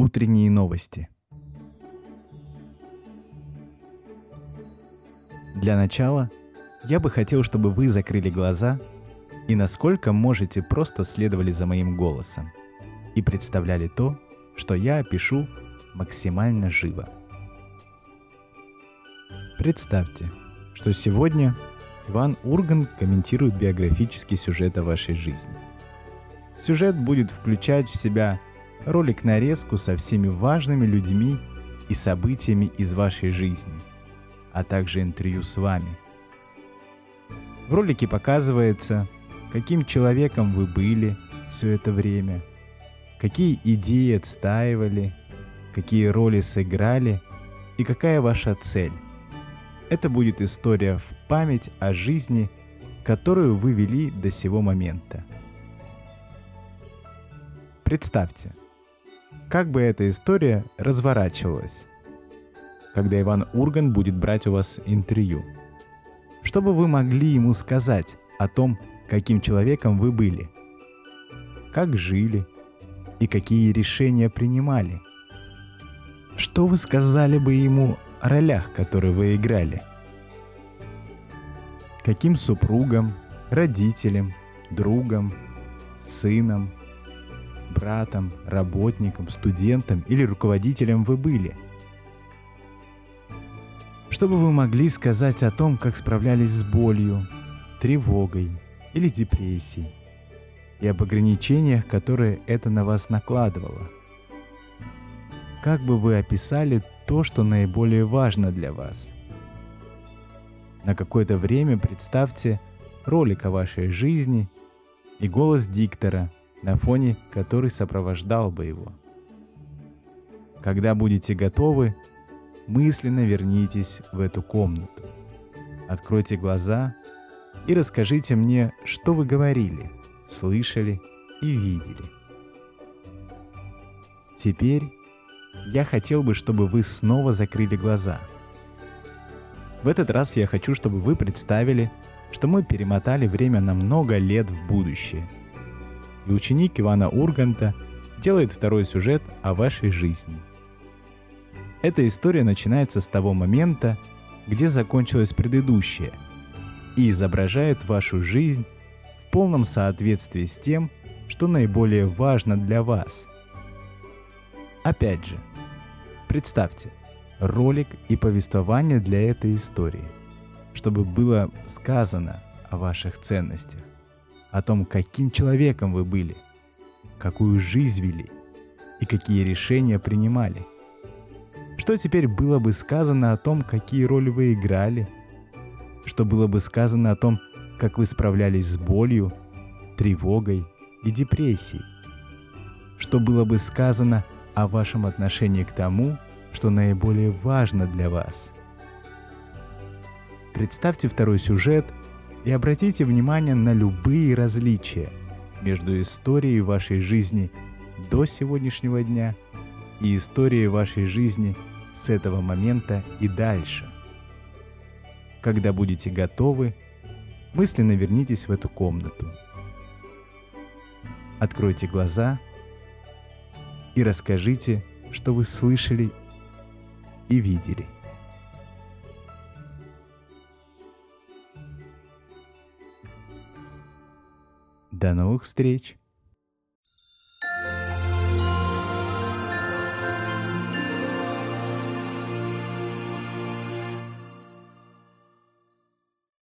Утренние новости. Для начала я бы хотел, чтобы вы закрыли глаза и насколько можете просто следовали за моим голосом и представляли то, что я опишу максимально живо. Представьте, что сегодня Иван Урган комментирует биографический сюжет о вашей жизни. Сюжет будет включать в себя ролик-нарезку со всеми важными людьми и событиями из вашей жизни, а также интервью с вами. В ролике показывается, каким человеком вы были все это время, какие идеи отстаивали, какие роли сыграли и какая ваша цель. Это будет история в память о жизни, которую вы вели до сего момента. Представьте, как бы эта история разворачивалась, когда Иван Урган будет брать у вас интервью. Что бы вы могли ему сказать о том, каким человеком вы были? Как жили? И какие решения принимали? Что вы сказали бы ему о ролях, которые вы играли? Каким супругом, родителем, другом, сыном – братом, работником, студентом или руководителем вы были? Что бы вы могли сказать о том, как справлялись с болью, тревогой или депрессией, и об ограничениях, которые это на вас накладывало? Как бы вы описали то, что наиболее важно для вас? На какое-то время представьте ролик о вашей жизни и голос диктора – на фоне который сопровождал бы его. Когда будете готовы, мысленно вернитесь в эту комнату. Откройте глаза и расскажите мне, что вы говорили, слышали и видели. Теперь я хотел бы, чтобы вы снова закрыли глаза. В этот раз я хочу, чтобы вы представили, что мы перемотали время на много лет в будущее – и ученик Ивана Урганта делает второй сюжет о вашей жизни. Эта история начинается с того момента, где закончилась предыдущая, и изображает вашу жизнь в полном соответствии с тем, что наиболее важно для вас. Опять же, представьте ролик и повествование для этой истории, чтобы было сказано о ваших ценностях о том, каким человеком вы были, какую жизнь вели и какие решения принимали. Что теперь было бы сказано о том, какие роли вы играли? Что было бы сказано о том, как вы справлялись с болью, тревогой и депрессией? Что было бы сказано о вашем отношении к тому, что наиболее важно для вас? Представьте второй сюжет – и обратите внимание на любые различия между историей вашей жизни до сегодняшнего дня и историей вашей жизни с этого момента и дальше. Когда будете готовы, мысленно вернитесь в эту комнату. Откройте глаза и расскажите, что вы слышали и видели – До новых встреч!